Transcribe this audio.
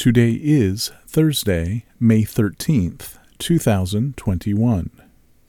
Today is Thursday, May 13th, 2021.